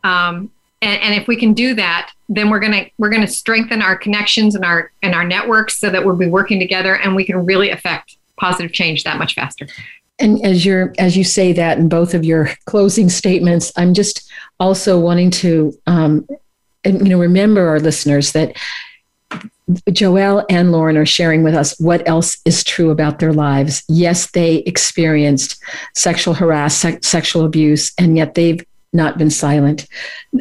Speaker 4: Um, and, and, if we can do that, then we're gonna we're gonna strengthen our connections and our and our networks so that we'll be working together and we can really affect positive change that much faster.
Speaker 2: And as you're as you say that in both of your closing statements, I'm just also wanting to um, you know remember our listeners that Joelle and Lauren are sharing with us what else is true about their lives. Yes, they experienced sexual harassment, sexual abuse, and yet they've not been silent.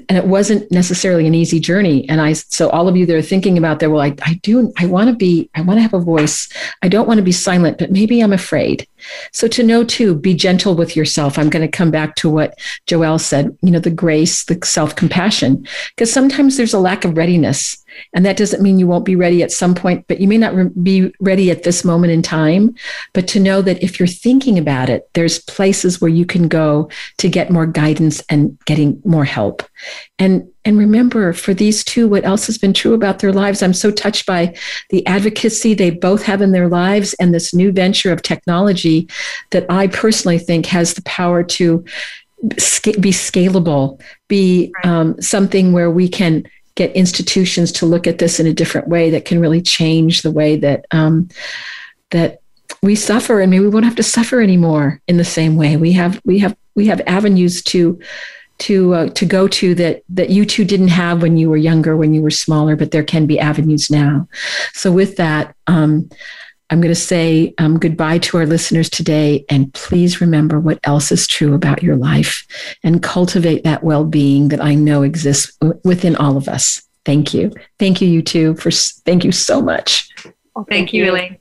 Speaker 2: And it wasn't necessarily an easy journey. And I, so all of you that are thinking about that, well, I, I do, I want to be, I want to have a voice. I don't want to be silent, but maybe I'm afraid. So to know too, be gentle with yourself. I'm going to come back to what Joelle said, you know, the grace, the self compassion, because sometimes there's a lack of readiness. And that doesn't mean you won't be ready at some point, but you may not re- be ready at this moment in time. But to know that if you're thinking about it, there's places where you can go to get more guidance and getting more help. And and remember for these two what else has been true about their lives i'm so touched by the advocacy they both have in their lives and this new venture of technology that i personally think has the power to be scalable be um, something where we can get institutions to look at this in a different way that can really change the way that um, that we suffer. And maybe we won't have to suffer anymore in the same way. We have we have we have avenues to to uh, to go to that that you two didn't have when you were younger when you were smaller but there can be avenues now. So with that um, I'm going to say um, goodbye to our listeners today. And please remember what else is true about your life and cultivate that well being that I know exists within all of us. Thank you. Thank you, you two, for thank you so much.
Speaker 4: Well, thank, thank you, you, Elaine.